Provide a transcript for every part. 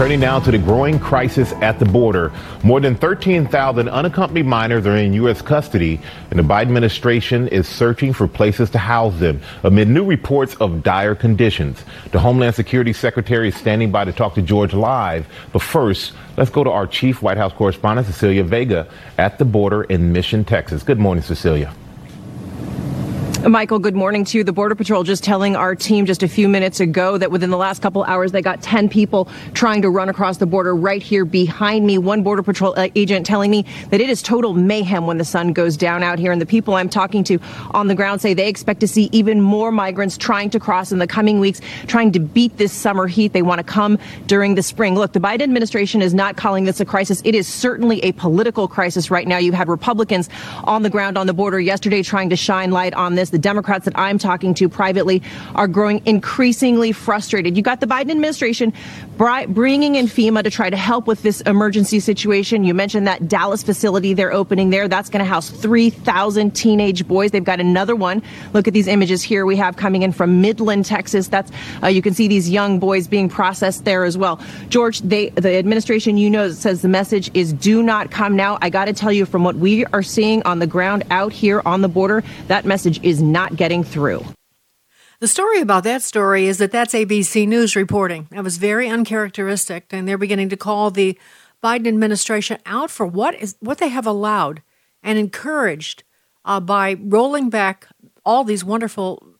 Turning now to the growing crisis at the border. More than 13,000 unaccompanied minors are in U.S. custody, and the Biden administration is searching for places to house them amid new reports of dire conditions. The Homeland Security Secretary is standing by to talk to George live. But first, let's go to our chief White House correspondent, Cecilia Vega, at the border in Mission, Texas. Good morning, Cecilia. Michael, good morning to you. The Border Patrol just telling our team just a few minutes ago that within the last couple hours, they got 10 people trying to run across the border right here behind me. One Border Patrol uh, agent telling me that it is total mayhem when the sun goes down out here. And the people I'm talking to on the ground say they expect to see even more migrants trying to cross in the coming weeks, trying to beat this summer heat. They want to come during the spring. Look, the Biden administration is not calling this a crisis. It is certainly a political crisis right now. You had Republicans on the ground on the border yesterday trying to shine light on this. The Democrats that I'm talking to privately are growing increasingly frustrated. You got the Biden administration bringing in FEMA to try to help with this emergency situation. You mentioned that Dallas facility they're opening there. That's going to house 3,000 teenage boys. They've got another one. Look at these images here we have coming in from Midland, Texas. That's uh, you can see these young boys being processed there as well. George, they the administration you know says the message is do not come now. I got to tell you from what we are seeing on the ground out here on the border, that message is not getting through. The story about that story is that that's ABC News reporting. That was very uncharacteristic, and they're beginning to call the Biden administration out for what is what they have allowed and encouraged uh, by rolling back all these wonderful,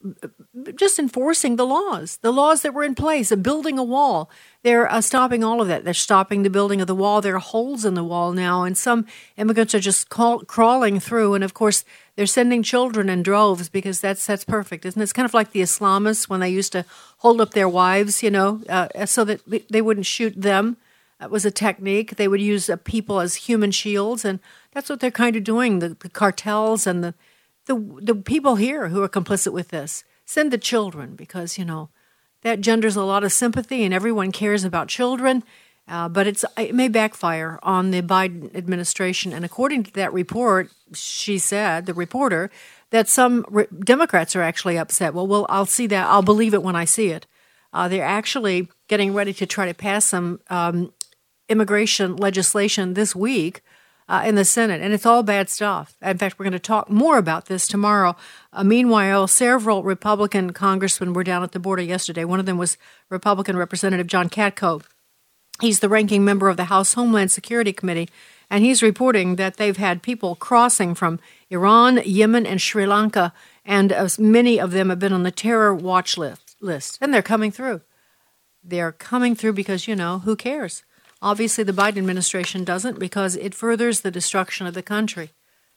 just enforcing the laws, the laws that were in place, building a wall. They're uh, stopping all of that. They're stopping the building of the wall. There are holes in the wall now, and some immigrants are just call, crawling through. And of course, they're sending children in droves because that's that's perfect, isn't it? It's kind of like the Islamists when they used to hold up their wives, you know, uh, so that they wouldn't shoot them. That was a technique. They would use uh, people as human shields, and that's what they're kind of doing. The, the cartels and the the the people here who are complicit with this send the children because you know that genders a lot of sympathy and everyone cares about children. Uh, but it's it may backfire on the Biden administration. And according to that report, she said, the reporter, that some re- Democrats are actually upset. Well, well, I'll see that. I'll believe it when I see it. Uh, they're actually getting ready to try to pass some um, immigration legislation this week uh, in the Senate, and it's all bad stuff. In fact, we're going to talk more about this tomorrow. Uh, meanwhile, several Republican congressmen were down at the border yesterday. One of them was Republican Representative John Katko. He's the ranking member of the House Homeland Security Committee, and he's reporting that they've had people crossing from Iran, Yemen, and Sri Lanka, and uh, many of them have been on the terror watch list, list, and they're coming through. They're coming through because, you know, who cares? Obviously, the Biden administration doesn't because it furthers the destruction of the country.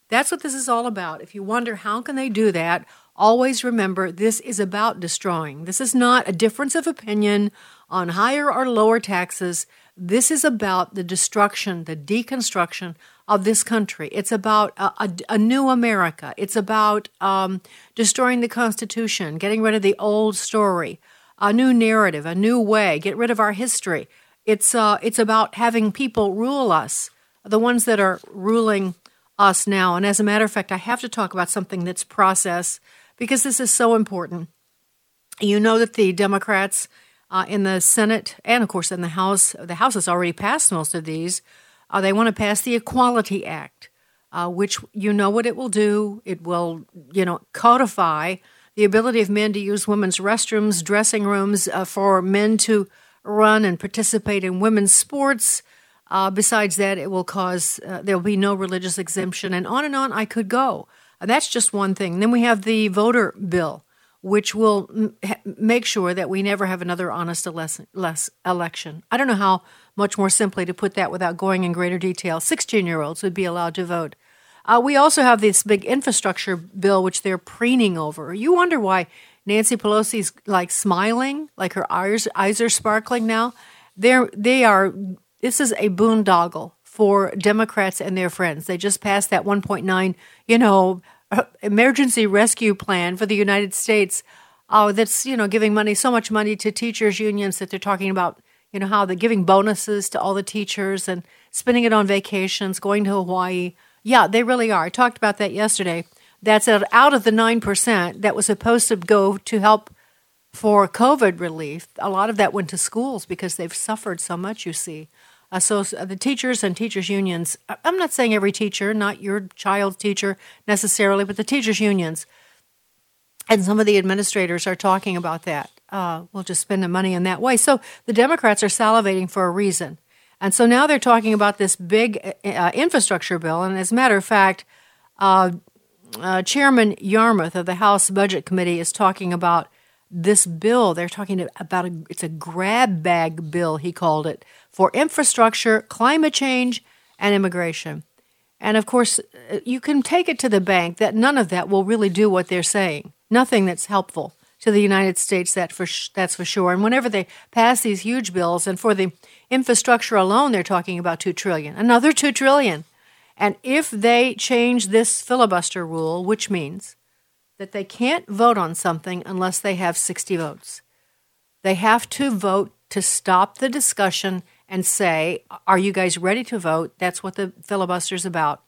That's what this is all about. If you wonder how can they do that, always remember this is about destroying. This is not a difference of opinion on higher or lower taxes. This is about the destruction, the deconstruction of this country. It's about a, a, a new America. It's about um, destroying the Constitution, getting rid of the old story, a new narrative, a new way, get rid of our history. It's uh, it's about having people rule us, the ones that are ruling us now. And as a matter of fact, I have to talk about something that's process because this is so important. You know that the Democrats uh, in the Senate and, of course, in the House, the House has already passed most of these. Uh, they want to pass the Equality Act, uh, which you know what it will do. It will, you know, codify the ability of men to use women's restrooms, dressing rooms, uh, for men to run and participate in women's sports. Uh, besides that, it will cause, uh, there will be no religious exemption, and on and on I could go. That's just one thing. Then we have the voter bill, which will m- make sure that we never have another honest election. I don't know how much more simply to put that without going in greater detail. 16 year olds would be allowed to vote. Uh, we also have this big infrastructure bill, which they're preening over. You wonder why Nancy Pelosi's like smiling, like her eyes, eyes are sparkling now. They're, they are, this is a boondoggle for Democrats and their friends. They just passed that 1.9, you know, Uh, emergency rescue plan for the United States. Oh, that's you know giving money so much money to teachers unions that they're talking about you know how they're giving bonuses to all the teachers and spending it on vacations, going to Hawaii. Yeah, they really are. I talked about that yesterday. That's out of the nine percent that was supposed to go to help for COVID relief. A lot of that went to schools because they've suffered so much. You see, so uh, the teachers and teachers unions, I'm not saying every teacher, not your child's teacher necessarily, but the teachers unions and some of the administrators are talking about that. Uh, we'll just spend the money in that way. So the Democrats are salivating for a reason. And so now they're talking about this big uh, uh infrastructure bill. And as a matter of fact, uh, Chairman Yarmuth of the House Budget Committee is talking about this bill. They're talking about a, it's a grab bag bill, he called it, for infrastructure, climate change, and immigration. And of course, uh, you can take it to the bank that none of that will really do what they're saying. Nothing that's helpful to the United States, that for sh- that's for sure. And whenever they pass these huge bills, and for the infrastructure alone, they're talking about two trillion, another two trillion. And if they change this filibuster rule, which means that they can't vote on something unless they have 60 votes, they have to vote to stop the discussion and say, Are you guys ready to vote? That's what the filibuster's about.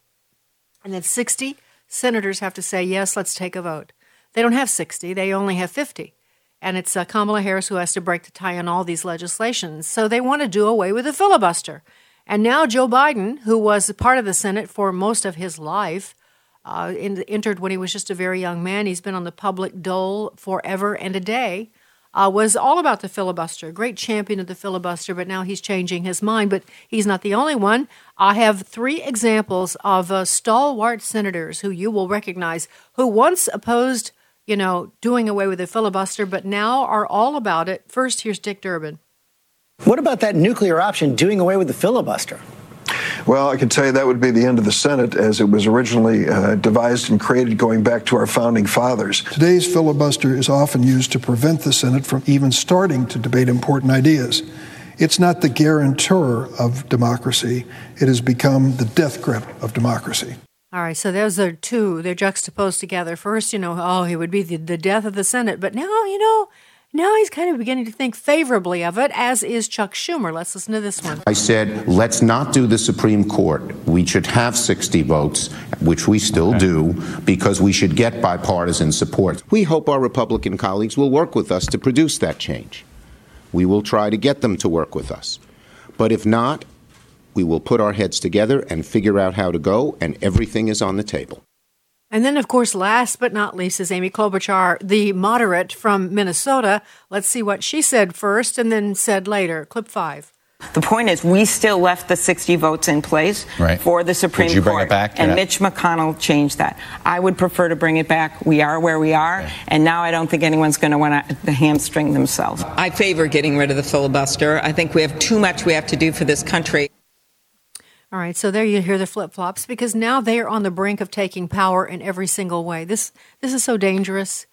And then 60 senators have to say, Yes, let's take a vote. They don't have 60, they only have 50. And it's uh, Kamala Harris who has to break the tie on all these legislations. So they want to do away with the filibuster. And now Joe Biden, who was part of the Senate for most of his life, uh, in, entered when he was just a very young man. He's been on the public dole forever and a day uh, was all about the filibuster, great champion of the filibuster, but now he's changing his mind. But he's not the only one. I have three examples of uh, stalwart senators who you will recognize who once opposed, you know, doing away with the filibuster, but now are all about it. First, here's Dick Durbin. What about that nuclear option, doing away with the filibuster? Well, I can tell you that would be the end of the Senate as it was originally uh, devised and created going back to our founding fathers. Today's filibuster is often used to prevent the Senate from even starting to debate important ideas. It's not the guarantor of democracy, it has become the death grip of democracy. All right, so those are two. They're juxtaposed together. First, you know, oh, it would be the, the death of the Senate. But now, you know, now he's kind of beginning to think favorably of it, as is Chuck Schumer. Let's listen to this one. I said, let's not do the Supreme Court. We should have 60 votes, which we still okay. do, because we should get bipartisan support. We hope our Republican colleagues will work with us to produce that change. We will try to get them to work with us. But if not, we will put our heads together and figure out how to go, and everything is on the table. And then, of course, last but not least is Amy Klobuchar, the moderate from Minnesota. Let's see what she said first and then said later. Clip five. The point is, we still left the 60 votes in place right. for the Supreme Would you Court. Bring it back? And Mitch McConnell changed that. I would prefer to bring it back. We are where we are, okay. and now I don't think anyone's going to want to hamstring themselves. I favor getting rid of the filibuster. I think we have too much we have to do for this country. All right, so there you hear the flip flops because now they are on the brink of taking power in every single way. This this is so dangerous.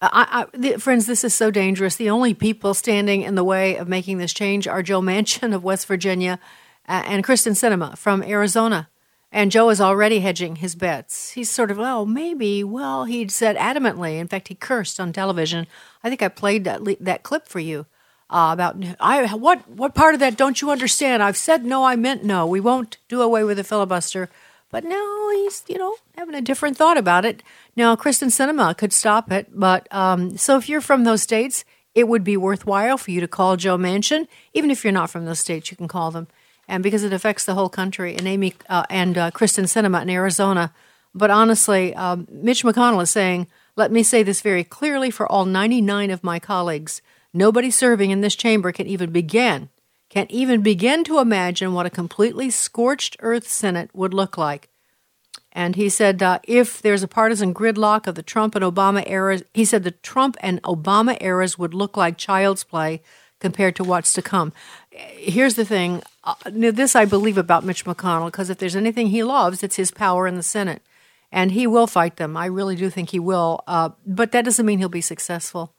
I, I, the, friends, this is so dangerous. The only people standing in the way of making this change are Joe Manchin of West Virginia uh, and Kyrsten Sinema from Arizona. And Joe is already hedging his bets. He's sort of, oh, maybe. Well, he said adamantly. In fact, he cursed on television. I think I played that that clip for you uh, about I what what part of that don't you understand? I've said no, I meant no. We won't do away with the filibuster. But now he's, you know, having a different thought about it. Now, Kyrsten Sinema could stop it, but um, so if you're from those states, it would be worthwhile for you to call Joe Manchin. Even if you're not from those states, you can call them, and because it affects the whole country. And Amy uh, and uh, Kyrsten Sinema in Arizona. But honestly, um, Mitch McConnell is saying, "Let me say this very clearly for all 99 of my colleagues." Nobody serving in this chamber can even begin, can't even begin to imagine what a completely scorched earth Senate would look like. And he said uh, if there's a partisan gridlock of the Trump and Obama eras, he said the Trump and Obama eras would look like child's play compared to what's to come. Here's the thing uh, this I believe about Mitch McConnell, because if there's anything he loves, it's his power in the Senate. And he will fight them. I really do think he will. Uh, but that doesn't mean he'll be successful.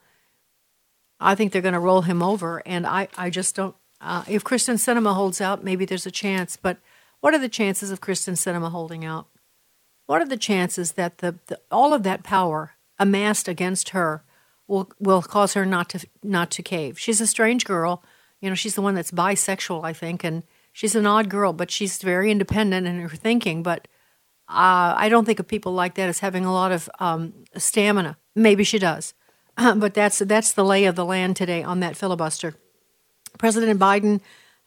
I think they're going to roll him over. And I, I just don't. Uh, if Kyrsten Sinema holds out, maybe there's a chance. But what are the chances of Kyrsten Sinema holding out? What are the chances that the, the all of that power amassed against her will will cause her not to not to cave? She's a strange girl. You know, she's the one that's bisexual, I think, and she's an odd girl, but she's very independent in her thinking. But uh, I don't think of people like that as having a lot of um, stamina. Maybe she does, but that's that's the lay of the land today on that filibuster. President Biden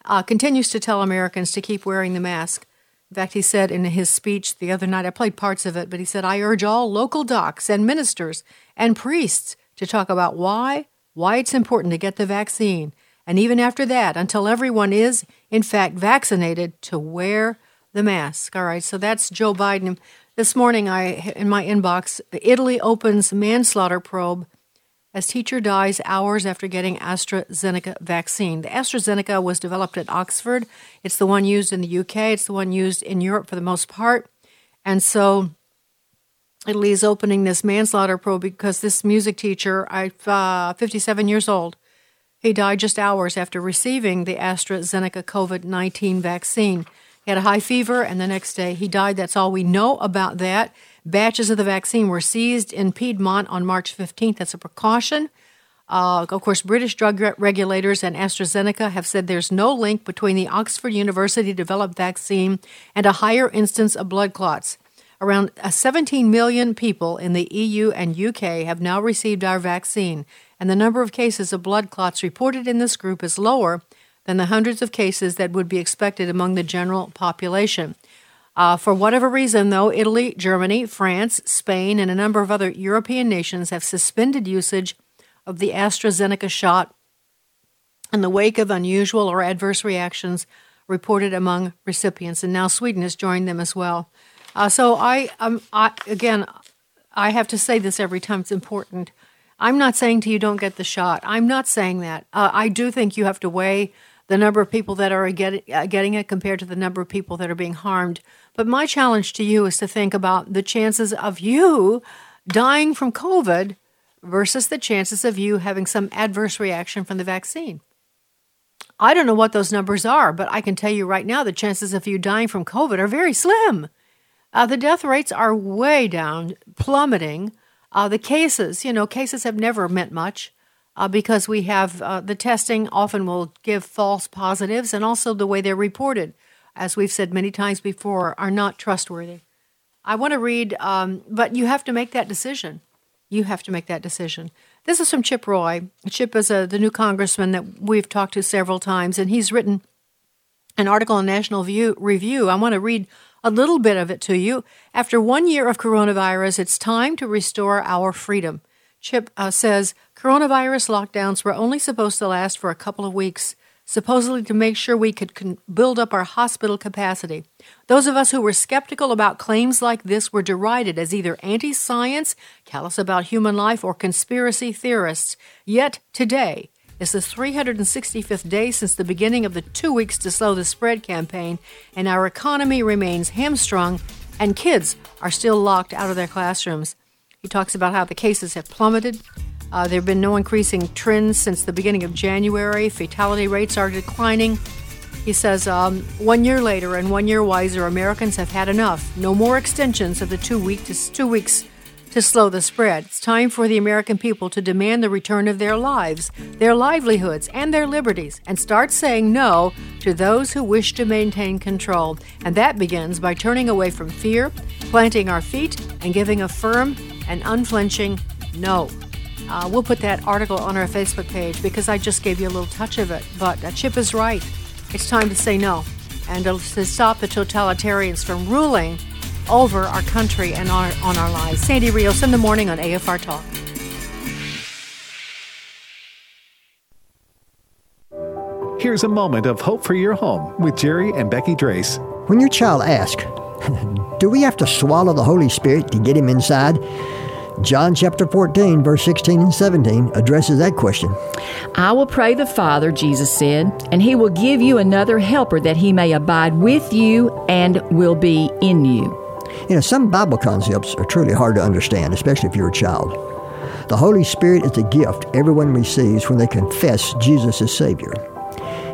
uh, continues to tell Americans to keep wearing the mask. In fact, he said in his speech the other night, I played parts of it, but he said, I urge all local docs and ministers and priests to talk about why, why it's important to get the vaccine. And even after that, until everyone is, in fact, vaccinated, to wear the mask. All right, so that's Joe Biden. This morning, I in my inbox, Italy opens manslaughter probe as teacher dies hours after getting AstraZeneca vaccine. The AstraZeneca was developed at Oxford. It's the one used in the UK. It's the one used in Europe for the most part. And so Italy is opening this manslaughter probe because this music teacher, I uh, 57 years old, he died just hours after receiving the AstraZeneca COVID 19 vaccine. He had a high fever, and the next day he died. That's all we know about that. Batches of the vaccine were seized in Piedmont on March 15th. That's a precaution. Uh, of course, British drug regulators and AstraZeneca have said there's no link between the Oxford University developed vaccine and a higher instance of blood clots. Around uh, 17 million people in the EU and UK have now received our vaccine, and the number of cases of blood clots reported in this group is lower than the hundreds of cases that would be expected among the general population. Uh, for whatever reason, though, Italy, Germany, France, Spain, and a number of other European nations have suspended usage of the AstraZeneca shot in the wake of unusual or adverse reactions reported among recipients. And now Sweden has joined them as well. Uh, so I, um, I, again, I have to say this every time it's important. I'm not saying to you don't get the shot. I'm not saying that. Uh, I do think you have to weigh the number of people that are get, uh, getting it compared to the number of people that are being harmed. But my challenge to you is to think about the chances of you dying from COVID versus the chances of you having some adverse reaction from the vaccine. I don't know what those numbers are, but I can tell you right now the chances of you dying from COVID are very slim. Uh, the death rates are way down, plummeting. Uh, the cases, you know, cases have never meant much uh, because we have uh, the testing often will give false positives and also the way they're reported, as we've said many times before, are not trustworthy. I want to read, um, but you have to make that decision. You have to make that decision. This is from Chip Roy. Chip is a, the new congressman that we've talked to several times, and he's written an article in National View, Review. I want to read a little bit of it to you. After one year of coronavirus, it's time to restore our freedom. Chip uh, says coronavirus lockdowns were only supposed to last for a couple of weeks, supposedly to make sure we could con- build up our hospital capacity. Those of us who were skeptical about claims like this were derided as either anti science, callous about human life, or conspiracy theorists. Yet today, is the 365th day since the beginning of the Two Weeks to Slow the Spread campaign, and our economy remains hamstrung, and kids are still locked out of their classrooms. He talks about how the cases have plummeted. Uh, there have been no increasing trends since the beginning of January. Fatality rates are declining. He says, um, one year later and one year wiser, Americans have had enough. No more extensions of the two, week to, two weeks to slow the spread. It's time for the American people to demand the return of their lives, their livelihoods, and their liberties, and start saying no to those who wish to maintain control. And that begins by turning away from fear, planting our feet, and giving a firm and unflinching no. Uh, we'll put that article on our Facebook page because I just gave you a little touch of it. But uh, Chip is right. It's time to say no and to, to stop the totalitarians from ruling over our country and our, on our lives. Sandy Rios in the morning on AFR Talk. Here's a moment of hope for your home with Jerry and Becky Drace. When your child asks, Do we have to swallow the Holy Spirit to get him inside? John chapter 14, verse 16 and 17 addresses that question. I will pray the Father, Jesus said, and he will give you another helper that he may abide with you and will be in you. You know, some Bible concepts are truly hard to understand, especially if you're a child. The Holy Spirit is a gift everyone receives when they confess Jesus as Savior.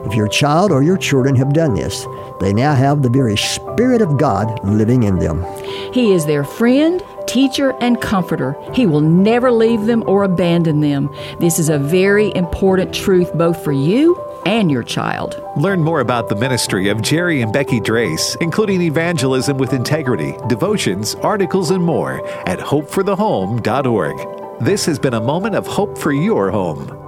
If your child or your children have done this, they now have the very Spirit of God living in them. He is their friend, teacher, and comforter. He will never leave them or abandon them. This is a very important truth both for you and your child. Learn more about the ministry of Jerry and Becky Drace, including evangelism with integrity, devotions, articles, and more at hopeforthehome.org. This has been a moment of hope for your home.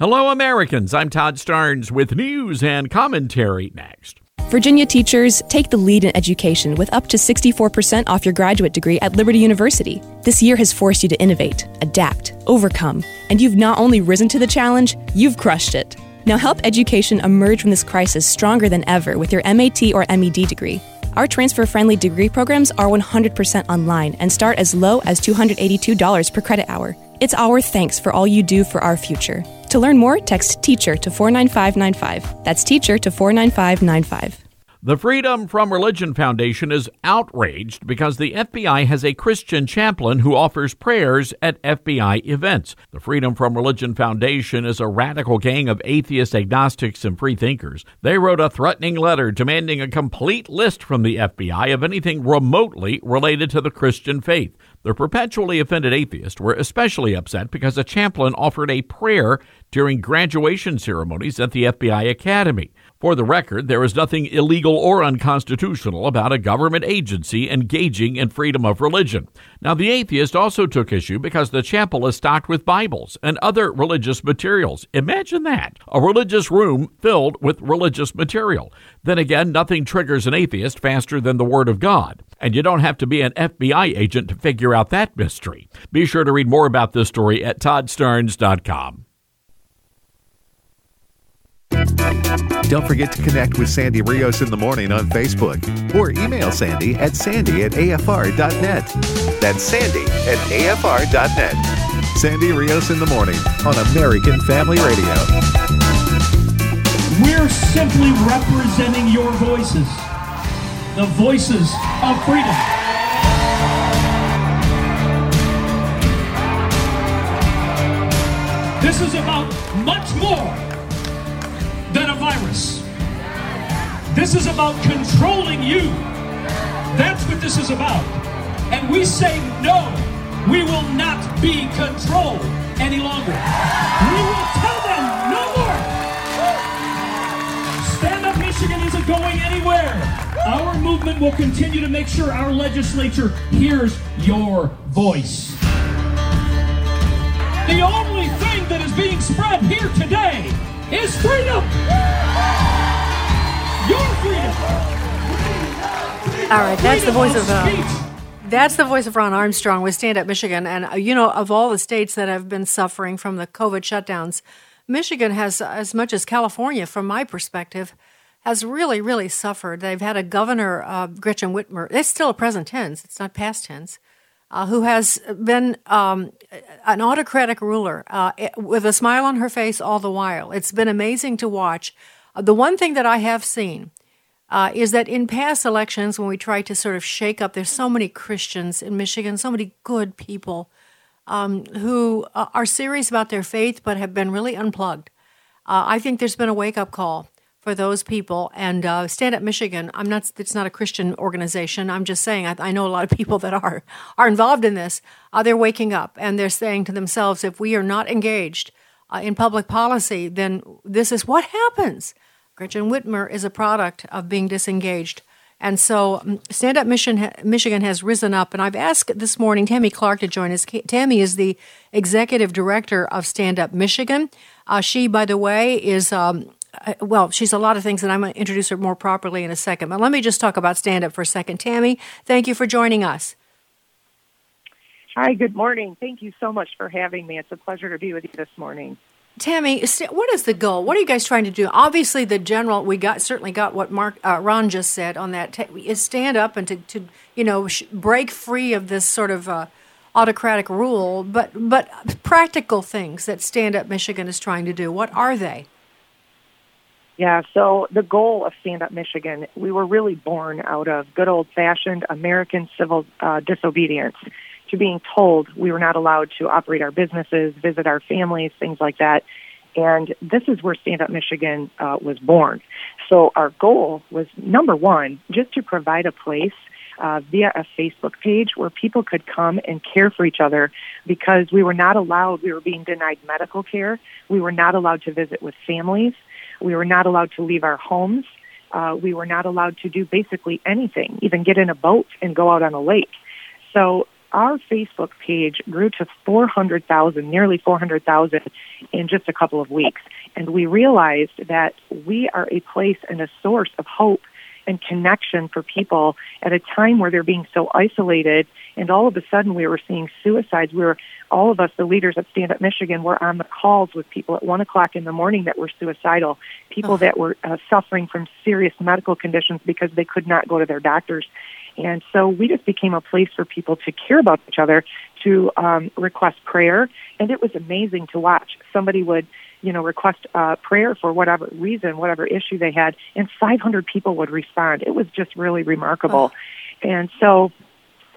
Hello, Americans. I'm Todd Starnes with news and commentary next. Virginia teachers take the lead in education with up to 64% off your graduate degree at Liberty University. This year has forced you to innovate, adapt, overcome, and you've not only risen to the challenge, you've crushed it. Now help education emerge from this crisis stronger than ever with your MAT or MED degree. Our transfer friendly degree programs are 100% online and start as low as $282 per credit hour. It's our thanks for all you do for our future. To learn more, text teacher to 49595. That's teacher to 49595. The Freedom from Religion Foundation is outraged because the FBI has a Christian chaplain who offers prayers at FBI events. The Freedom from Religion Foundation is a radical gang of atheists, agnostics, and freethinkers. They wrote a threatening letter demanding a complete list from the FBI of anything remotely related to the Christian faith. The perpetually offended atheists were especially upset because a chaplain offered a prayer during graduation ceremonies at the FBI Academy. For the record, there is nothing illegal or unconstitutional about a government agency engaging in freedom of religion. Now, the atheist also took issue because the chapel is stocked with Bibles and other religious materials. Imagine that a religious room filled with religious material. Then again, nothing triggers an atheist faster than the Word of God. And you don't have to be an FBI agent to figure out that mystery. Be sure to read more about this story at toddstarnes.com. Don't forget to connect with Sandy Rios in the morning on Facebook or email Sandy at sandy at afr.net. That's sandy at afr.net. Sandy Rios in the morning on American Family Radio. We're simply representing your voices, the voices of freedom. This is about much more than a virus. This is about controlling you. That's what this is about. And we say no, we will not be controlled any longer. We will tell them Our movement will continue to make sure our legislature hears your voice. The only thing that is being spread here today is freedom. Your freedom. All right, that's the voice of uh, that's the voice of Ron Armstrong with Stand Up Michigan, and uh, you know of all the states that have been suffering from the COVID shutdowns, Michigan has as much as California, from my perspective, has really really suffered. They've had a governor, uh, Gretchen Whitmer. It's still a present tense; it's not past tense. Uh, who has been um, an autocratic ruler uh, with a smile on her face all the while. It's been amazing to watch. Uh, the one thing that I have seen uh, is that in past elections, when we try to sort of shake up, there's so many Christians in Michigan, so many good people um, who uh, are serious about their faith but have been really unplugged. Uh, I think there's been a wake up call for those people. And uh, Stand Up Michigan, I'm not. It's not a Christian organization. I'm just saying. I, I know a lot of people that are are involved in this. Uh, they're waking up and they're saying to themselves, if we are not engaged uh, in public policy, then this is what happens. Gretchen Whitmer is a product of being disengaged. And so um, Stand Up Michigan has risen up. And I've asked this morning Tammy Clark to join us. Tammy is the executive director of Stand Up Michigan. Uh, she, by the way, is um, uh, well, she's a lot of things, and I'm going to introduce her more properly in a second. But let me just talk about stand up for a second. Tammy, thank you for joining us. Hi, good morning. Thank you so much for having me. It's a pleasure to be with you this morning. Tammy, what is the goal? What are you guys trying to do? Obviously, the general we got certainly got what Mark uh, Ron just said on that is stand up and to, to you know sh- break free of this sort of uh, autocratic rule. But but practical things that Stand Up Michigan is trying to do. What are they? Yeah, so the goal of Stand Up Michigan, we were really born out of good old fashioned American civil uh, disobedience to being told we were not allowed to operate our businesses, visit our families, things like that. And this is where Stand Up Michigan uh, was born. So our goal was number one, just to provide a place uh, via a Facebook page where people could come and care for each other because we were not allowed, we were being denied medical care. We were not allowed to visit with families. We were not allowed to leave our homes. Uh, we were not allowed to do basically anything, even get in a boat and go out on a lake. So our Facebook page grew to 400,000, nearly 400,000 in just a couple of weeks. And we realized that we are a place and a source of hope and connection for people at a time where they're being so isolated. And all of a sudden, we were seeing suicides. We were all of us, the leaders at Stand Up Michigan, were on the calls with people at one o'clock in the morning that were suicidal, people oh. that were uh, suffering from serious medical conditions because they could not go to their doctors. And so we just became a place for people to care about each other, to um, request prayer. And it was amazing to watch. Somebody would, you know, request uh, prayer for whatever reason, whatever issue they had, and 500 people would respond. It was just really remarkable. Oh. And so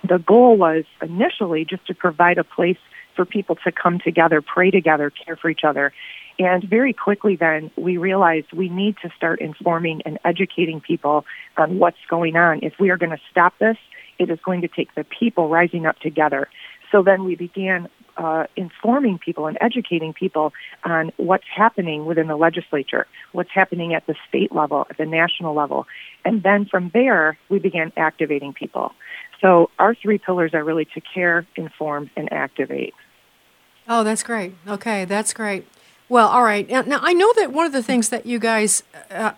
the goal was initially just to provide a place for people to come together, pray together, care for each other. And very quickly then we realized we need to start informing and educating people on what's going on. If we are going to stop this, it is going to take the people rising up together. So then we began uh, informing people and educating people on what's happening within the legislature, what's happening at the state level, at the national level. And then from there, we began activating people. So our three pillars are really to care, inform, and activate. Oh, that's great. Okay, that's great. Well, all right. Now, I know that one of the things that you guys uh,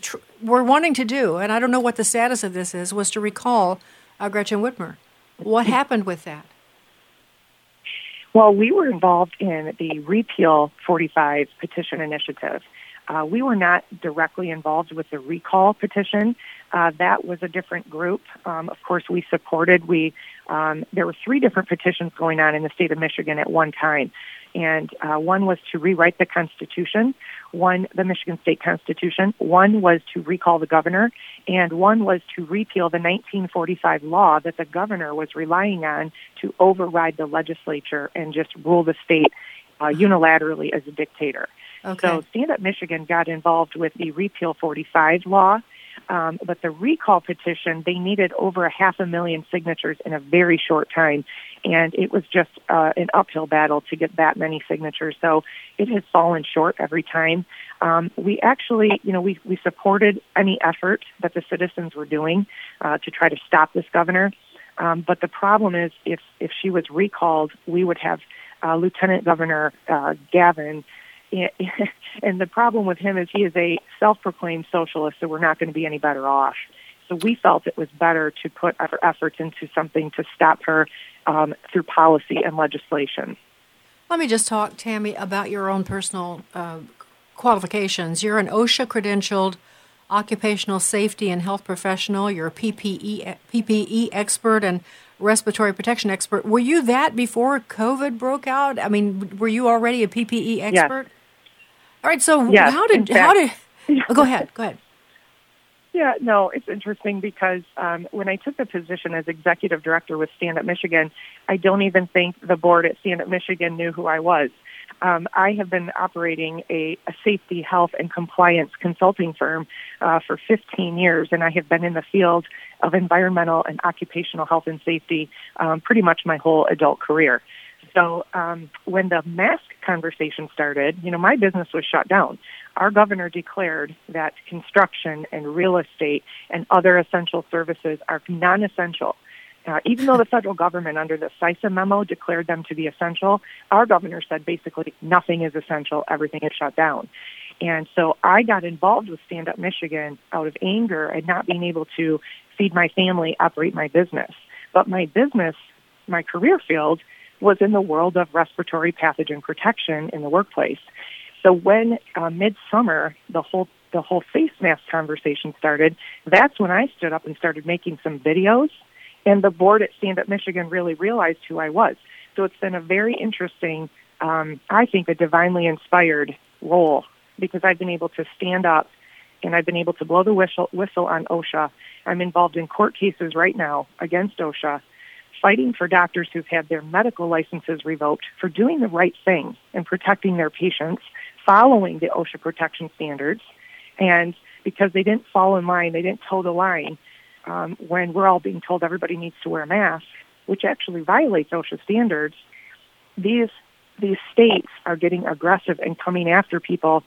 tr- were wanting to do, and I don't know what the status of this is, was to recall uh, Gretchen Whitmer. What happened with that? Well, we were involved in the Repeal 45 petition initiative. Uh, we were not directly involved with the recall petition. Uh, that was a different group. Um, of course, we supported. We um, there were three different petitions going on in the state of Michigan at one time, and uh, one was to rewrite the Constitution, one the Michigan State Constitution, one was to recall the governor, and one was to repeal the 1945 law that the governor was relying on to override the legislature and just rule the state uh, unilaterally as a dictator. Okay. So Stand Up Michigan got involved with the Repeal 45 law, um, but the recall petition, they needed over a half a million signatures in a very short time. And it was just uh, an uphill battle to get that many signatures. So it has fallen short every time. Um, we actually, you know, we, we supported any effort that the citizens were doing uh, to try to stop this governor. Um, but the problem is, if if she was recalled, we would have uh, Lieutenant Governor uh, Gavin and the problem with him is he is a self-proclaimed socialist, so we're not going to be any better off. So we felt it was better to put our efforts into something to stop her um, through policy and legislation. Let me just talk, Tammy, about your own personal uh, qualifications. You're an OSHA credentialed occupational safety and health professional. You're a PPE PPE expert and respiratory protection expert. Were you that before COVID broke out? I mean, were you already a PPE expert? Yes. All right. So yes, how did fact, how did? Oh, go ahead. Go ahead. Yeah, no, it's interesting because um, when I took the position as executive director with Stand Up Michigan, I don't even think the board at Stand Up Michigan knew who I was. Um, I have been operating a, a, safety, health, and compliance consulting firm uh, for 15 years, and I have been in the field of environmental and occupational health and safety um, pretty much my whole adult career. So um, when the mask conversation started, you know, my business was shut down. Our governor declared that construction and real estate and other essential services are non-essential. Uh, even though the federal government, under the CISA memo, declared them to be essential, our governor said basically nothing is essential, everything is shut down. And so I got involved with Stand Up Michigan out of anger at not being able to feed my family, operate my business. But my business, my career field, was in the world of respiratory pathogen protection in the workplace. So when uh, midsummer the whole the whole face mask conversation started, that's when I stood up and started making some videos and the board at Stand Up Michigan really realized who I was. So it's been a very interesting, um, I think, a divinely inspired role because I've been able to stand up and I've been able to blow the whistle, whistle on OSHA. I'm involved in court cases right now against OSHA, fighting for doctors who've had their medical licenses revoked for doing the right thing and protecting their patients, following the OSHA protection standards. And because they didn't fall in line, they didn't toe the line, um, when we're all being told everybody needs to wear a mask, which actually violates OSHA standards, these these states are getting aggressive and coming after people,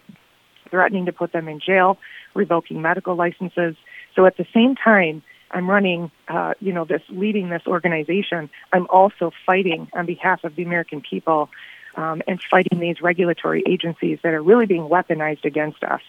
threatening to put them in jail, revoking medical licenses. So at the same time, I'm running, uh, you know, this leading this organization. I'm also fighting on behalf of the American people um, and fighting these regulatory agencies that are really being weaponized against us.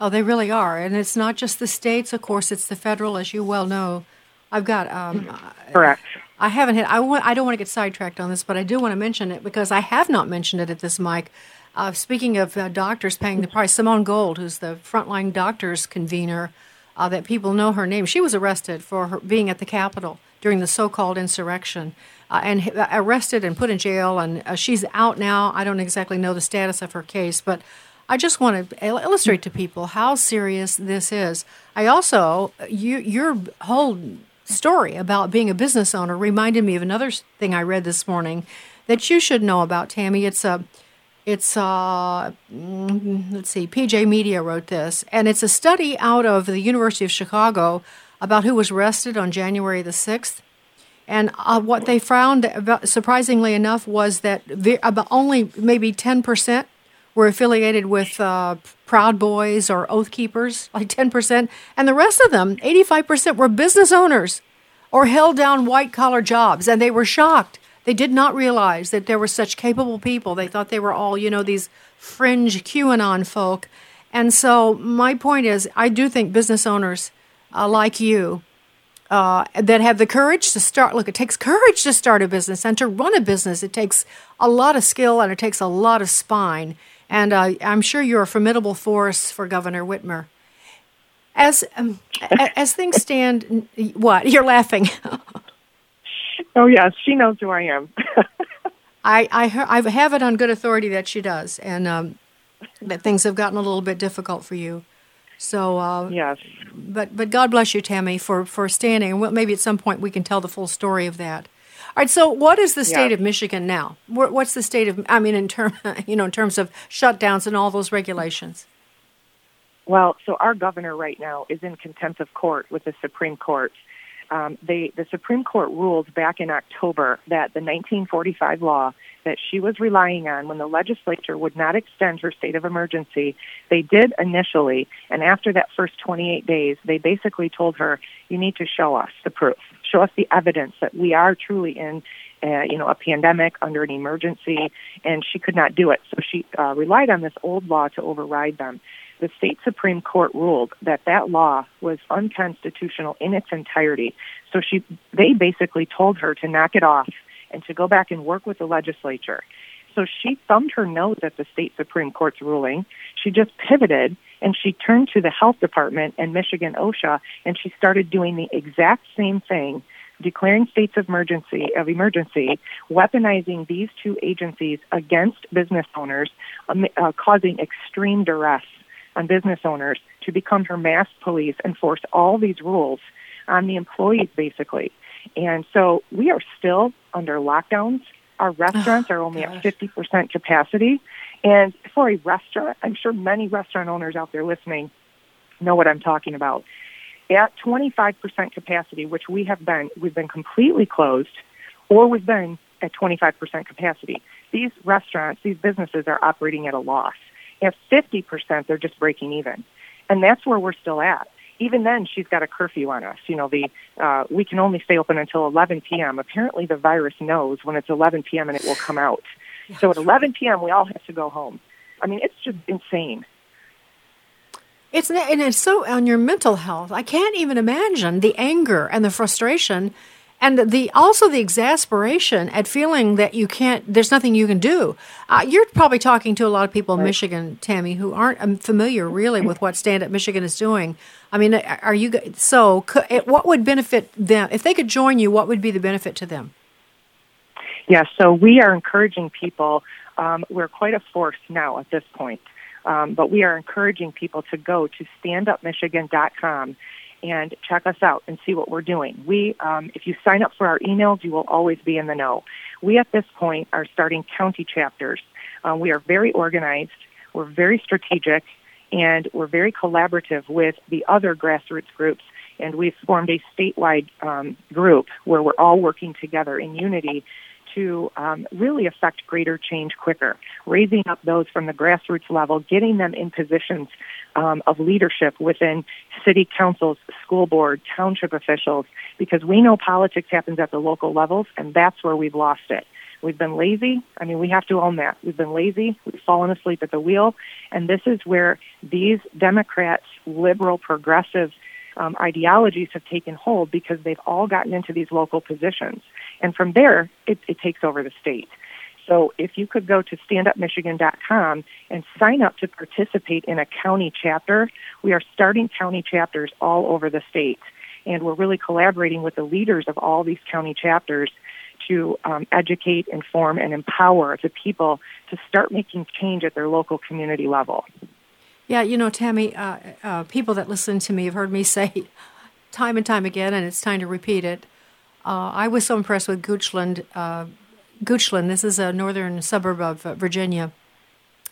Oh, they really are, and it's not just the states. Of course, it's the federal, as you well know. I've got um, correct. I haven't had. I want. I don't want to get sidetracked on this, but I do want to mention it because I have not mentioned it at this mic. Uh, speaking of uh, doctors paying the price, Simone Gold, who's the frontline doctors convener, uh, that people know her name. She was arrested for her being at the Capitol during the so-called insurrection, uh, and uh, arrested and put in jail. And uh, she's out now. I don't exactly know the status of her case, but I just want to illustrate to people how serious this is. I also, you, your whole story about being a business owner reminded me of another thing I read this morning that you should know about, Tammy. It's a, it's uh, let's see, PJ Media wrote this, and it's a study out of the University of Chicago about who was arrested on January the sixth. And uh, what they found, surprisingly enough, was that only maybe ten percent were affiliated with uh, Proud Boys or Oath Keepers, like 10%, and the rest of them, 85%, were business owners or held down white collar jobs, and they were shocked. They did not realize that there were such capable people. They thought they were all, you know, these fringe QAnon folk. And so, my point is, I do think business owners uh, like you uh, that have the courage to start. Look, it takes courage to start a business and to run a business. It takes a lot of skill and it takes a lot of spine. And uh, I'm sure you're a formidable force for Governor Whitmer. As um, as things stand, what you're laughing? oh yes, she knows who I am. I I, I have it on good authority that she does, and um, that things have gotten a little bit difficult for you. So uh, yes, but but God bless you, Tammy, for for standing. And maybe at some point we can tell the full story of that. All right. So, what is the state yeah. of Michigan now? What's the state of? I mean, in term, you know, in terms of shutdowns and all those regulations. Well, so our governor right now is in contempt of court with the Supreme Court. Um, they, the Supreme Court ruled back in October that the 1945 law that she was relying on when the legislature would not extend her state of emergency, they did initially, and after that first 28 days, they basically told her, "You need to show us the proof." show us the evidence that we are truly in, uh, you know, a pandemic under an emergency, and she could not do it. So she uh, relied on this old law to override them. The state supreme court ruled that that law was unconstitutional in its entirety. So she, they basically told her to knock it off and to go back and work with the legislature. So she thumbed her nose at the state Supreme Court's ruling. She just pivoted and she turned to the health department and Michigan OSHA and she started doing the exact same thing, declaring states of emergency of emergency, weaponizing these two agencies against business owners, um, uh, causing extreme duress on business owners to become her mask police and force all these rules on the employees, basically. And so we are still under lockdowns. Our oh, restaurants oh, are only gosh. at 50% capacity. And for a restaurant, I'm sure many restaurant owners out there listening know what I'm talking about. At 25% capacity, which we have been, we've been completely closed or we've been at 25% capacity. These restaurants, these businesses are operating at a loss. At 50%, they're just breaking even. And that's where we're still at. Even then, she's got a curfew on us. You know, the uh, we can only stay open until 11 p.m. Apparently, the virus knows when it's 11 p.m. and it will come out. So at 11 p.m., we all have to go home. I mean, it's just insane. It's and it's so on your mental health. I can't even imagine the anger and the frustration and the also the exasperation at feeling that you can't there's nothing you can do. Uh, you're probably talking to a lot of people in michigan tammy who aren't um, familiar really with what stand up michigan is doing. I mean are you so could, what would benefit them? If they could join you what would be the benefit to them? Yes yeah, so we are encouraging people um, we're quite a force now at this point. Um, but we are encouraging people to go to standupmichigan.com and check us out and see what we're doing. We, um, if you sign up for our emails, you will always be in the know. We at this point are starting county chapters. Um, we are very organized. We're very strategic, and we're very collaborative with the other grassroots groups. And we've formed a statewide um, group where we're all working together in unity to um, really affect greater change quicker, raising up those from the grassroots level, getting them in positions um, of leadership within city councils, school board, township officials, because we know politics happens at the local levels, and that's where we've lost it. We've been lazy. I mean, we have to own that. We've been lazy. We've fallen asleep at the wheel. And this is where these Democrats, liberal, progressive um, ideologies have taken hold because they've all gotten into these local positions. And from there, it, it takes over the state. So if you could go to standupmichigan.com and sign up to participate in a county chapter, we are starting county chapters all over the state. And we're really collaborating with the leaders of all these county chapters to um, educate, inform, and empower the people to start making change at their local community level. Yeah, you know, Tammy, uh, uh, people that listen to me have heard me say time and time again, and it's time to repeat it. Uh, I was so impressed with Goochland uh, Goochland. This is a northern suburb of uh, Virginia.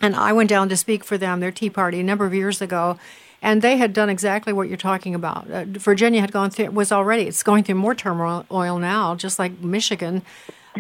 And I went down to speak for them, their Tea Party, a number of years ago. And they had done exactly what you're talking about. Uh, Virginia had gone through, was already, it's going through more turmoil now, just like Michigan.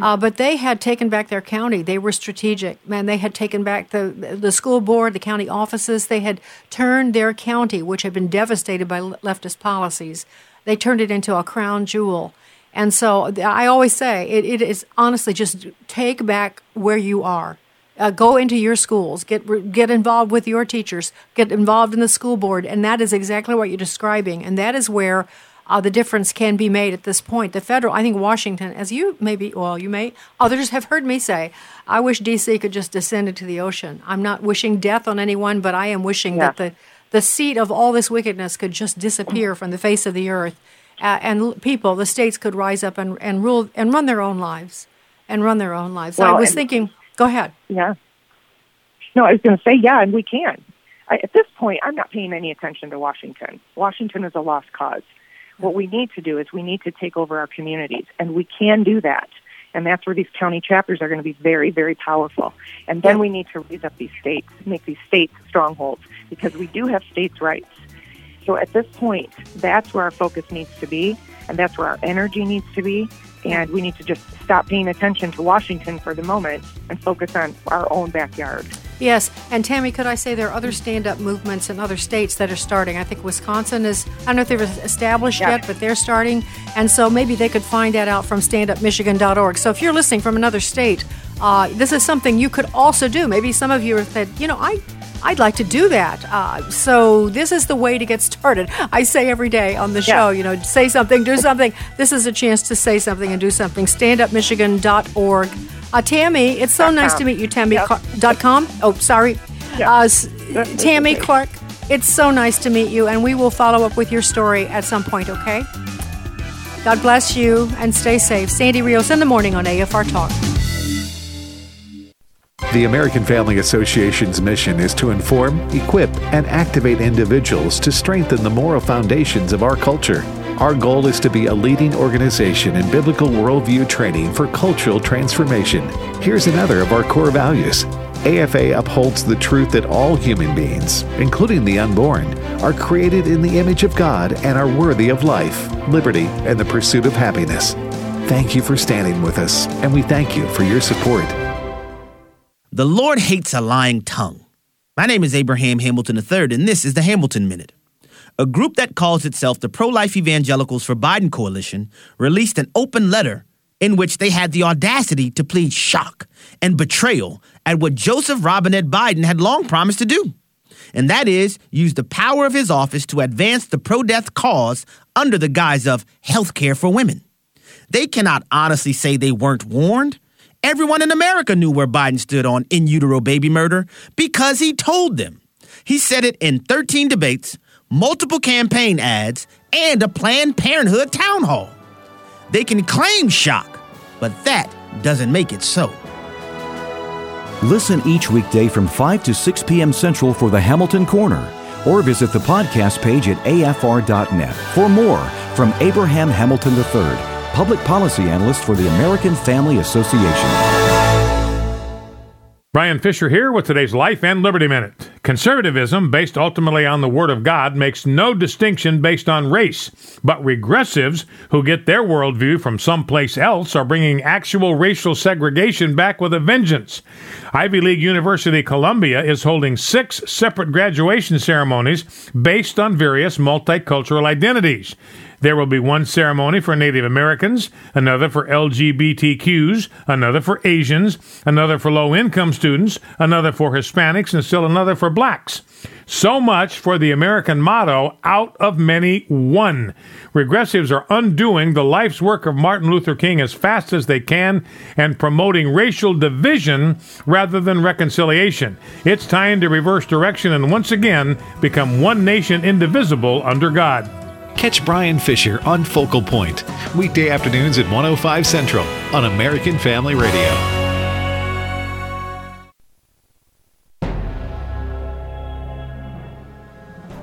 Uh, but they had taken back their county. They were strategic. Man, they had taken back the the school board, the county offices. They had turned their county, which had been devastated by leftist policies, they turned it into a crown jewel. And so I always say it, it is honestly just take back where you are. Uh, go into your schools, get get involved with your teachers, get involved in the school board, and that is exactly what you're describing. And that is where uh, the difference can be made at this point. The federal, I think Washington, as you maybe, well, you may, others have heard me say, I wish D.C. could just descend into the ocean. I'm not wishing death on anyone, but I am wishing yeah. that the the seat of all this wickedness could just disappear from the face of the earth uh, and people, the states could rise up and, and rule and run their own lives and run their own lives. Well, I was and, thinking, go ahead. Yeah. No, I was going to say, yeah, and we can. I, at this point, I'm not paying any attention to Washington. Washington is a lost cause. What we need to do is we need to take over our communities, and we can do that. And that's where these county chapters are going to be very, very powerful. And then we need to raise up these states, make these states strongholds, because we do have states' rights. So at this point, that's where our focus needs to be, and that's where our energy needs to be. And we need to just stop paying attention to Washington for the moment and focus on our own backyard. Yes, and Tammy, could I say there are other stand-up movements in other states that are starting? I think Wisconsin is. I don't know if they're established yeah. yet, but they're starting, and so maybe they could find that out from StandUpMichigan.org. So if you're listening from another state, uh, this is something you could also do. Maybe some of you have said, you know, I I'd like to do that. Uh, so this is the way to get started. I say every day on the show, yeah. you know, say something, do something. This is a chance to say something and do something. StandUpMichigan.org. Uh, Tammy, it's so nice to meet you. Tammy yep. dot com. Oh, sorry, uh, Tammy Clark. It's so nice to meet you, and we will follow up with your story at some point. Okay. God bless you and stay safe. Sandy Rios in the morning on AFR Talk. The American Family Association's mission is to inform, equip, and activate individuals to strengthen the moral foundations of our culture. Our goal is to be a leading organization in biblical worldview training for cultural transformation. Here's another of our core values. AFA upholds the truth that all human beings, including the unborn, are created in the image of God and are worthy of life, liberty, and the pursuit of happiness. Thank you for standing with us, and we thank you for your support. The Lord hates a lying tongue. My name is Abraham Hamilton III, and this is the Hamilton Minute. A group that calls itself the Pro Life Evangelicals for Biden Coalition released an open letter in which they had the audacity to plead shock and betrayal at what Joseph Robinette Biden had long promised to do. And that is use the power of his office to advance the pro death cause under the guise of health care for women. They cannot honestly say they weren't warned. Everyone in America knew where Biden stood on in utero baby murder because he told them. He said it in 13 debates, multiple campaign ads, and a Planned Parenthood town hall. They can claim shock, but that doesn't make it so. Listen each weekday from 5 to 6 p.m. Central for the Hamilton Corner, or visit the podcast page at afr.net for more from Abraham Hamilton III public policy analyst for the American Family Association. Brian Fisher here with today's Life and Liberty Minute. Conservatism, based ultimately on the Word of God, makes no distinction based on race. But regressives, who get their worldview from someplace else, are bringing actual racial segregation back with a vengeance. Ivy League University Columbia is holding six separate graduation ceremonies based on various multicultural identities. There will be one ceremony for Native Americans, another for LGBTQs, another for Asians, another for low income students, another for Hispanics, and still another for blacks. So much for the American motto, out of many, one. Regressives are undoing the life's work of Martin Luther King as fast as they can and promoting racial division rather than reconciliation. It's time to reverse direction and once again become one nation indivisible under God. Catch Brian Fisher on Focal Point, weekday afternoons at 105 Central on American Family Radio.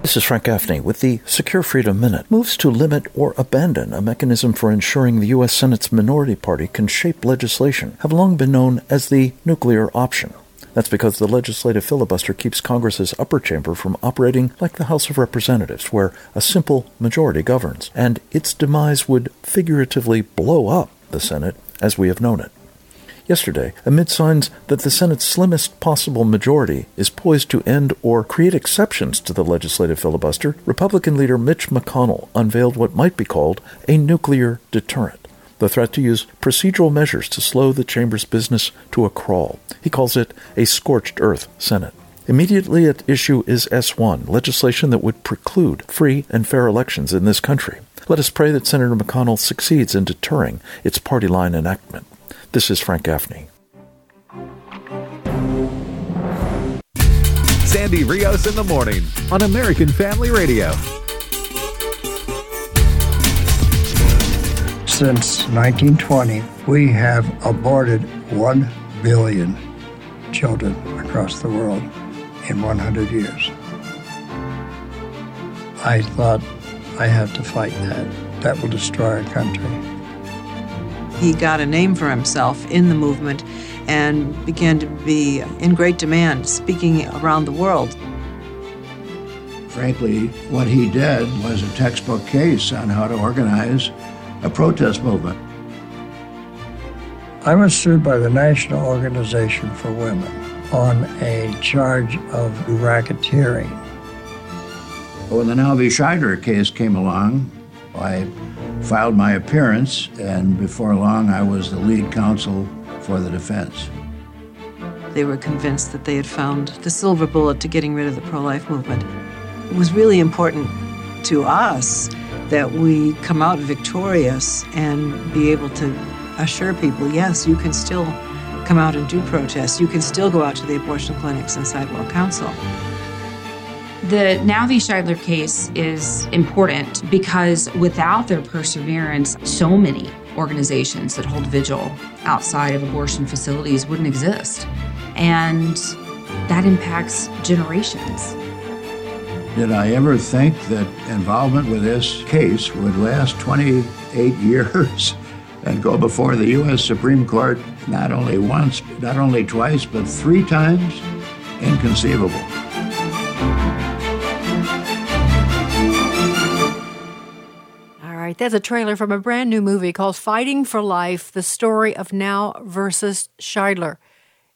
This is Frank Gaffney with the Secure Freedom Minute. Moves to limit or abandon a mechanism for ensuring the U.S. Senate's minority party can shape legislation have long been known as the nuclear option. That's because the legislative filibuster keeps Congress's upper chamber from operating like the House of Representatives, where a simple majority governs, and its demise would figuratively blow up the Senate as we have known it. Yesterday, amid signs that the Senate's slimmest possible majority is poised to end or create exceptions to the legislative filibuster, Republican leader Mitch McConnell unveiled what might be called a nuclear deterrent the threat to use procedural measures to slow the chamber's business to a crawl. He calls it a scorched earth Senate. Immediately at issue is S1, legislation that would preclude free and fair elections in this country. Let us pray that Senator McConnell succeeds in deterring its party line enactment. This is Frank Gaffney. Sandy Rios in the morning on American Family Radio. Since 1920, we have aborted 1 billion children across the world in 100 years. I thought I had to fight that. That will destroy our country. He got a name for himself in the movement and began to be in great demand, speaking around the world. Frankly, what he did was a textbook case on how to organize a protest movement. I was sued by the National Organization for Women on a charge of racketeering. When the NOW v. Scheidler case came along, I filed my appearance, and before long, I was the lead counsel for the defense. They were convinced that they had found the silver bullet to getting rid of the pro life movement. It was really important to us that we come out victorious and be able to assure people yes, you can still come out and do protests. You can still go out to the abortion clinics and sidewalk counsel. The NOW v. Scheidler case is important because without their perseverance, so many organizations that hold vigil outside of abortion facilities wouldn't exist. and that impacts generations. Did I ever think that involvement with this case would last 28 years and go before the U.S. Supreme Court not only once, not only twice, but three times? Inconceivable. All right, that's a trailer from a brand new movie called Fighting for Life The Story of Now versus Scheidler.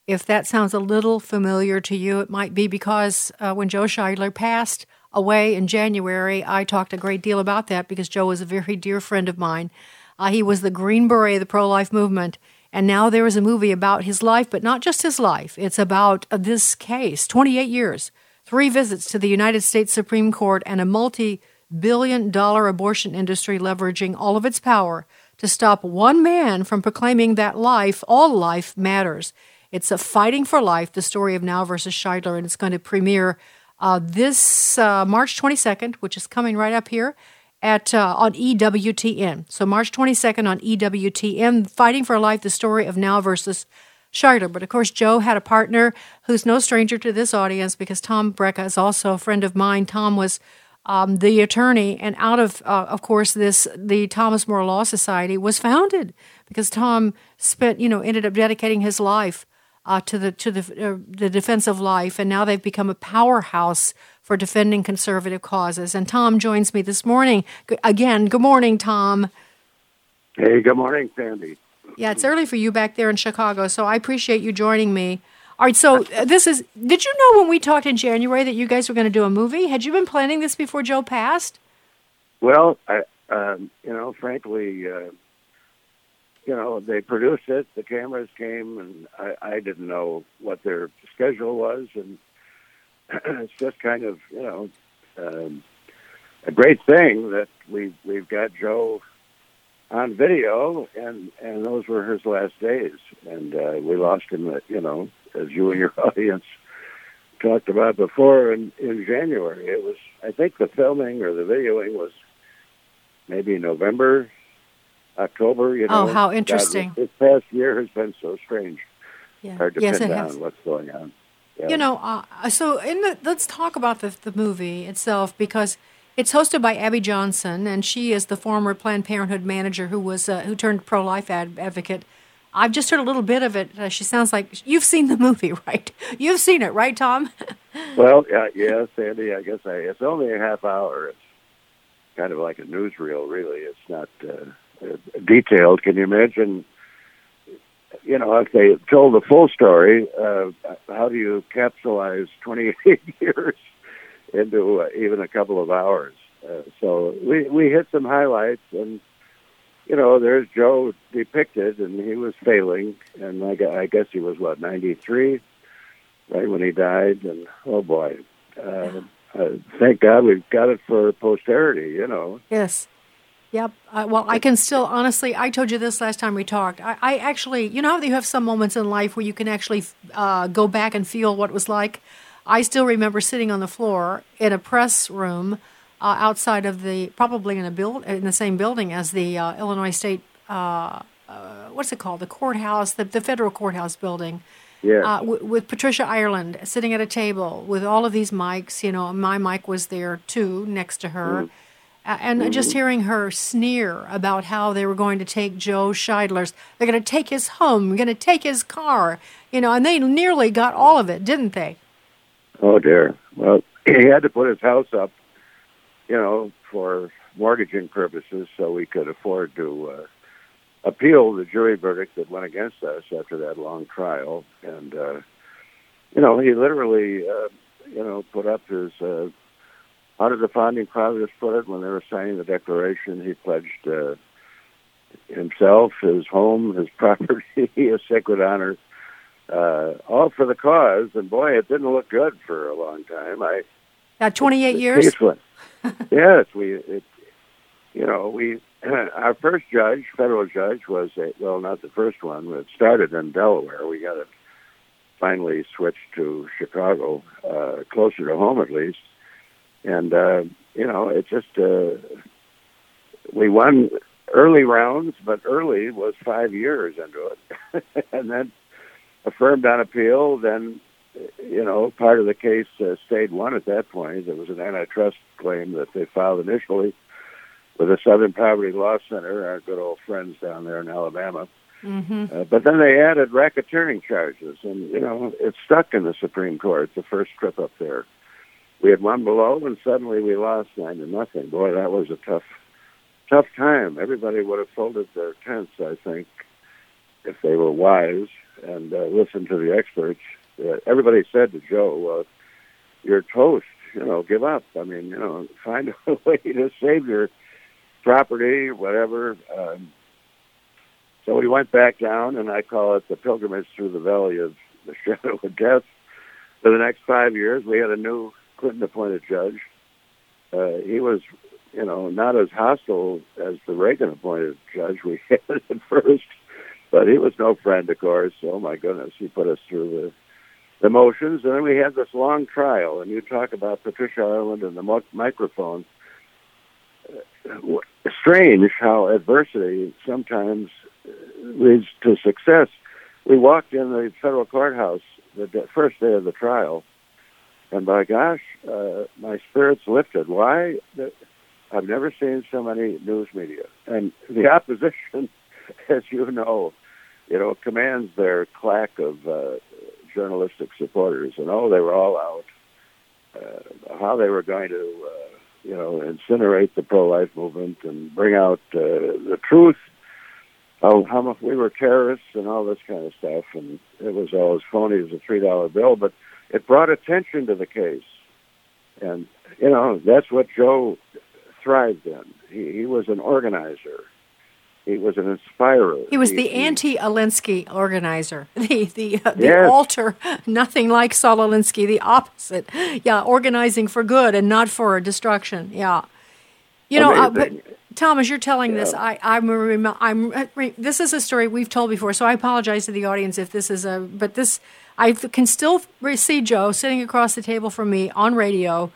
If that sounds a little familiar to you, it might be because uh, when Joe Scheidler passed away in January, I talked a great deal about that because Joe was a very dear friend of mine. Uh, he was the Green Beret of the pro life movement. And now there is a movie about his life, but not just his life. It's about uh, this case 28 years, three visits to the United States Supreme Court, and a multi billion dollar abortion industry leveraging all of its power to stop one man from proclaiming that life, all life, matters. It's a fighting for life, the story of Now versus Scheidler, and it's going to premiere uh, this uh, March 22nd, which is coming right up here at uh, on EWTN. So March 22nd on EWTN, Fighting for Life, the story of Now versus Scheidler. But of course, Joe had a partner who's no stranger to this audience because Tom Brejcha is also a friend of mine. Tom was um, the attorney, and out of, uh, of course, this the Thomas More Law Society was founded because Tom spent, you know, ended up dedicating his life uh, to the to the uh, the defense of life, and now they've become a powerhouse for defending conservative causes. And Tom joins me this morning again. Good morning, Tom. Hey, good morning, Sandy. Yeah, it's early for you back there in Chicago, so I appreciate you joining me. All right, so uh, this is. Did you know when we talked in January that you guys were going to do a movie? Had you been planning this before Joe passed? Well, I, um, you know, frankly, uh, you know, they produced it. The cameras came, and I, I didn't know what their schedule was, and it's just kind of, you know, um, a great thing that we we've got Joe on video, and and those were his last days, and uh, we lost him. At, you know, as you and your audience talked about before in in January. It was, I think, the filming or the videoing was maybe November, October. You know, oh, how interesting! God, this past year has been so strange. Yeah. Hard to yes, pin down has. what's going on. Yeah. You know, uh, so in the, let's talk about the the movie itself because it's hosted by Abby Johnson, and she is the former Planned Parenthood manager who was uh, who turned pro life ad- advocate. I've just heard a little bit of it. Uh, she sounds like you've seen the movie, right? You've seen it, right, Tom? well, uh, yeah, Sandy. I guess I, it's only a half hour. It's kind of like a newsreel, really. It's not uh, detailed. Can you imagine? You know, if they told the full story, uh, how do you capsulize 28 years into uh, even a couple of hours? Uh, so we we hit some highlights, and you know, there's Joe depicted, and he was failing, and I, I guess he was what 93, right when he died, and oh boy. Uh, uh, thank God we've got it for posterity, you know. Yes. Yep. Uh, well, I can still honestly. I told you this last time we talked. I, I actually, you know, how you have some moments in life where you can actually uh, go back and feel what it was like. I still remember sitting on the floor in a press room uh, outside of the, probably in a build in the same building as the uh, Illinois State. Uh, uh, what's it called? The courthouse, the, the federal courthouse building. Yeah. Uh, w- with Patricia Ireland sitting at a table with all of these mics. You know, my mic was there too, next to her. Mm. And Mhm. just hearing her sneer about how they were going to take Joe Scheidler's, they're going to take his home, going to take his car, you know, and they nearly got all of it, didn't they? Oh dear. Well, he had to put his house up, you know, for mortgaging purposes, so we could afford to uh, appeal the jury verdict that went against us after that long trial. And uh, you know, he literally, uh, you know, put up his. Uh, how did the founding fathers put it when they were signing the Declaration? He pledged uh, himself, his home, his property, his sacred honor, uh, all for the cause. And boy, it didn't look good for a long time. I Uh, 28 the years? yes, we. It, you know, we. Our first judge, federal judge, was a, well, not the first one. It started in Delaware. We got it finally switched to Chicago, uh, closer to home at least. And uh, you know, it just uh, we won early rounds, but early was five years into it, and then affirmed on appeal. Then, you know, part of the case uh, stayed one at that point. There was an antitrust claim that they filed initially with the Southern Poverty Law Center, our good old friends down there in Alabama. Mm-hmm. Uh, but then they added racketeering charges, and you know it stuck in the Supreme Court It's the first trip up there. We had one below, and suddenly we lost nine to nothing. Boy, that was a tough, tough time. Everybody would have folded their tents, I think, if they were wise and uh, listened to the experts. Uh, everybody said to Joe, uh, "You're toast. You know, give up. I mean, you know, find a way to save your property, whatever." Um, so we went back down, and I call it the pilgrimage through the valley of the shadow of death. For the next five years, we had a new Clinton-appointed judge. Uh, he was, you know, not as hostile as the Reagan-appointed judge we had at first, but he was no friend, of course. Oh my goodness, he put us through the the motions, and then we had this long trial. And you talk about Patricia Ireland and the microphone. Uh, strange how adversity sometimes leads to success. We walked in the federal courthouse the first day of the trial, and by gosh, uh, my spirits lifted. Why? I've never seen so many news media, and the opposition, as you know, you know, commands their claque of uh, journalistic supporters, and oh, they were all out. Uh, how they were going to, uh, you know, incinerate the pro-life movement and bring out uh, the truth oh, how much we were terrorists and all this kind of stuff, and it was all as phony as a three dollar bill. But it brought attention to the case, and you know that's what Joe thrived in. He, he was an organizer. He was an inspirer. He was he, the anti Alinsky organizer, the the uh, the Yes. alter, nothing like Saul Alinsky, the opposite. Yeah, organizing for good and not for destruction. Yeah, you know. Uh, but Amazing. Thomas, you're telling this. I I'm, rem- I'm this is a story we've told before, so I apologize to the audience if this is a. But this I can still see Joe sitting across the table from me on radio.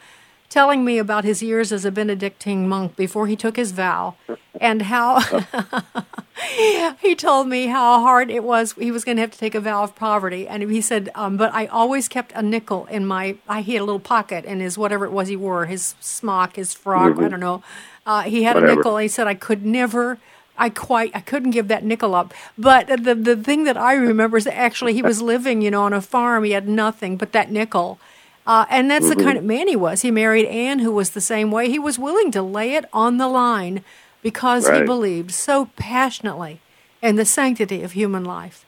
Telling me about his years as a Benedictine monk before he took his vow, and how he told me how hard it was. He was going to have to take a vow of poverty, and he said, um, "But I always kept a nickel in my. I he had a little pocket in his whatever it was he wore, his smock, his frock. I Mhm. don't know. Uh, he had a Whatever. nickel. He said I could never." I quite I couldn't give that nickel up. But the the thing that I remember is that actually he was living, you know, on a farm. He had nothing but that nickel. Uh, and that's the Mhm. kind of man he was. He married Anne, who was the same way. He was willing to lay it on the line because he believed so passionately in the sanctity of human life.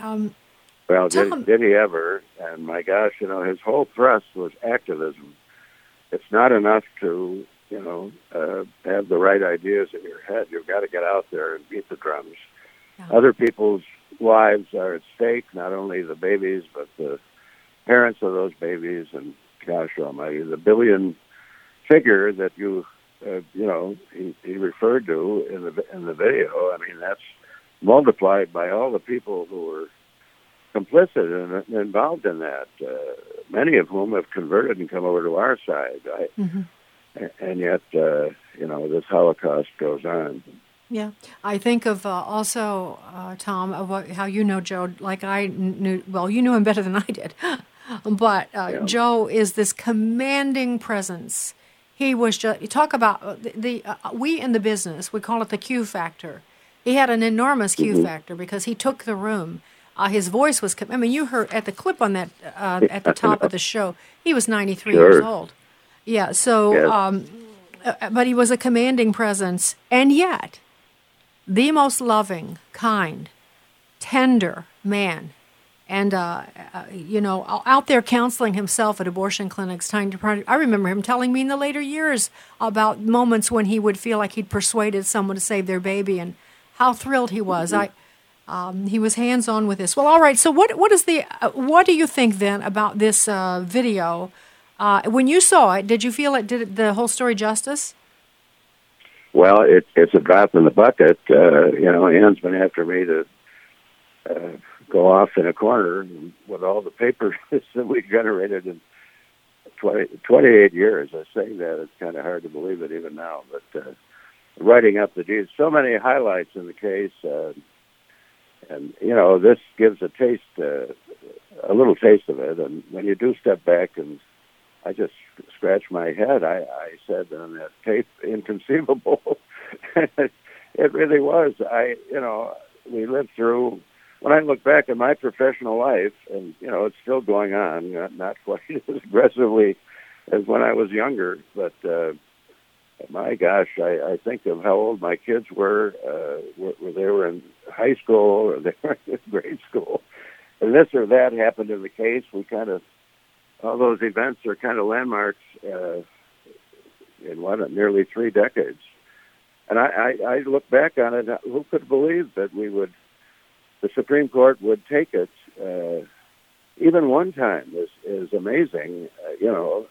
Um, Well, Tom- did, did he ever? And my gosh, you know, his whole thrust was activism. It's not enough to, you know, uh, have the right ideas in your head. You've got to get out there and beat the drums. Other people's lives are at stake, not only the babies, but the parents of those babies. And gosh almighty, the billion figure that you, uh, you know, he, he referred to in the in the video. I mean, that's multiplied by all the people who were complicit and involved in that. Uh, many of whom have converted and come over to our side. I, and yet, uh, you know, this Holocaust goes on. Yeah, I think of uh, also uh, Tom of what, how you know Joe. Like I knew, well, you knew him better than I did, but uh, Joe is this commanding presence. He was just you talk about uh, the, the uh, we in the business we call it the Q factor. He had an enormous Q Mhm. factor because he took the room. Uh, his voice was. com- I mean, you heard at the clip on that uh, at the top of the show. He was ninety three years old. Yeah. So, Yes. um, uh, but he was a commanding presence, and yet the most loving, kind, tender man. And, uh, uh, you know, out there counseling himself at abortion clinics, trying to. I remember him telling me in the later years about moments when he would feel like he'd persuaded someone to save their baby and how thrilled he was. I, um, he was hands on with this. Well, all right. So, what what is the uh, what do you think then about this uh, video? Uh, when you saw it, did you feel it did the whole story justice? Well, it, it's a drop in the bucket. Uh, you know, Ann's been after me to uh, go off in a corner with all the papers that we generated in 20, 28 years. I say that it's kind of hard to believe it even now, but uh, writing up the deeds, so many highlights in the case. Uh, and you know this gives a taste, uh, a little taste of it. And when you do step back, and I just scratched my head, I, I said on that tape, inconceivable. it really was. I, you know, we lived through. When I look back at my professional life, and you know, it's still going on, not, quite as aggressively as when I was younger, but. uh my gosh, I, I think of how old my kids were, uh, where they were in high school or they were in grade school. And this or that happened in the case. We kind of, all those events are kind of landmarks uh, in what, nearly three decades. And I, I, I look back on it, who could believe that we would, the Supreme Court would take it, uh, even one time is, is amazing. Uh, you know,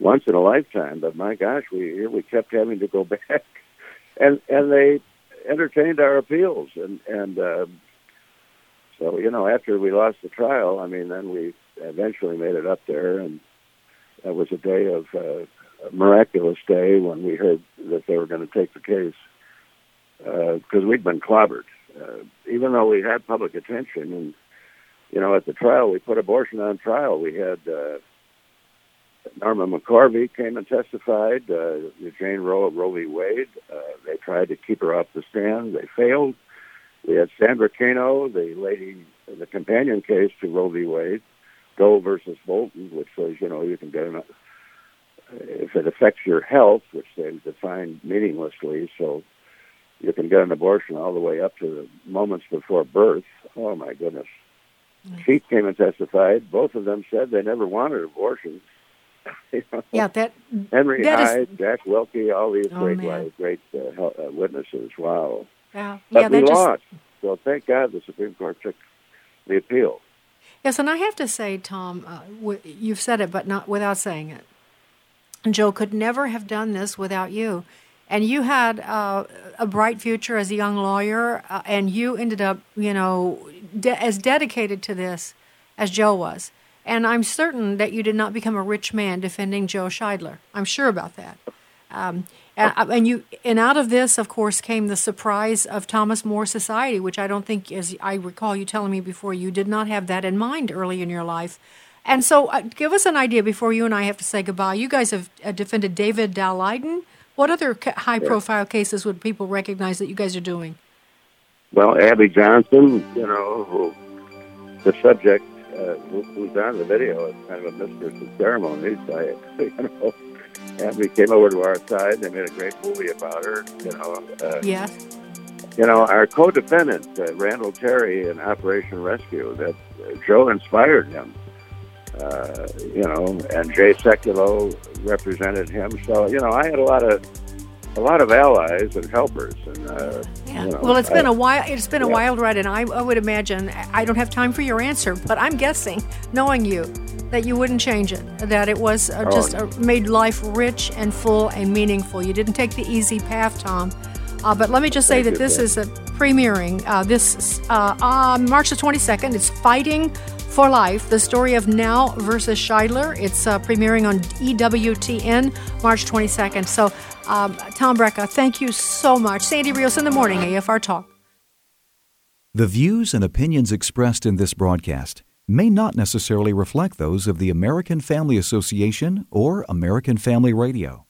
once in a lifetime. But my gosh, we we kept having to go back, and and they entertained our appeals, and and uh, so you know after we lost the trial, I mean then we eventually made it up there, and that was a day of uh, a miraculous day when we heard that they were going to take the case because uh, we'd been clobbered, uh, even though we had public attention and. You know, at the trial, we put abortion on trial. We had uh, Norma McCorvey came and testified. Uh, Jane Roe of Roe v. Wade. Uh, they tried to keep her off the stand. They failed. We had Sandra Cano, the lady, the companion case to Roe v. Wade, Doe versus Bolton, which says you know you can get an if it affects your health, which they define meaninglessly. So you can get an abortion all the way up to the moments before birth. Oh my goodness. She came and testified. Both of them said they never wanted abortions Yeah, that Henry that Hyde, is, Jack Willke, all these Oh, great, man. great uh, uh, witnesses. Wow. yeah, But yeah, we just lost. So thank God the Supreme Court took the appeal. Yes, and I have to say, Tom, uh, w- you've said it, but not without saying it. Joe could never have done this without you. And you had uh, a bright future as a young lawyer, uh, and you ended up, you know, de- as dedicated to this as Joe was. And I'm certain that you did not become a rich man defending Joe Scheidler. I'm sure about that. Um, and, and you, and out of this, of course, came the surprise of Thomas More Society, which I don't think, as I recall you telling me before, you did not have that in mind early in your life. And so, uh, give us an idea before you and I have to say goodbye. You guys have uh, defended David Daleiden. What other ca- high-profile cases would people recognize that you guys are doing? Well, Abby Johnson, you know, who the subject uh, who, who's on the video is kind of a mistress of ceremonies. I, you know, Abby came over to our side. They made a great movie about her. You know, uh, Yes. you know, our co-defendant, uh, Randall Terry in Operation Rescue, that uh, Joe inspired him. Uh, you know, and Jay Sekulow represented him. So, you know, I had a lot of a lot of allies and helpers, and uh, you know, Well, it's been I- a while. It's been a wild ride, and I, I would imagine I don't have time for your answer, but I'm guessing, knowing you, that you wouldn't change it. That it was uh, Oh, just no. uh, made life rich and full and meaningful. You didn't take the easy path, Tom. Uh, but let me just say Thank that this is a premiering uh, this uh, uh, March the 22nd. It's Fighting for Life: The Story of Now versus Scheidler. It's uh, premiering on EWTN March 22nd. So, um, Tom Brejcha, thank you so much. Sandy Rios in the morning, AFR Talk. The views and opinions expressed in this broadcast may not necessarily reflect those of the American Family Association or American Family Radio.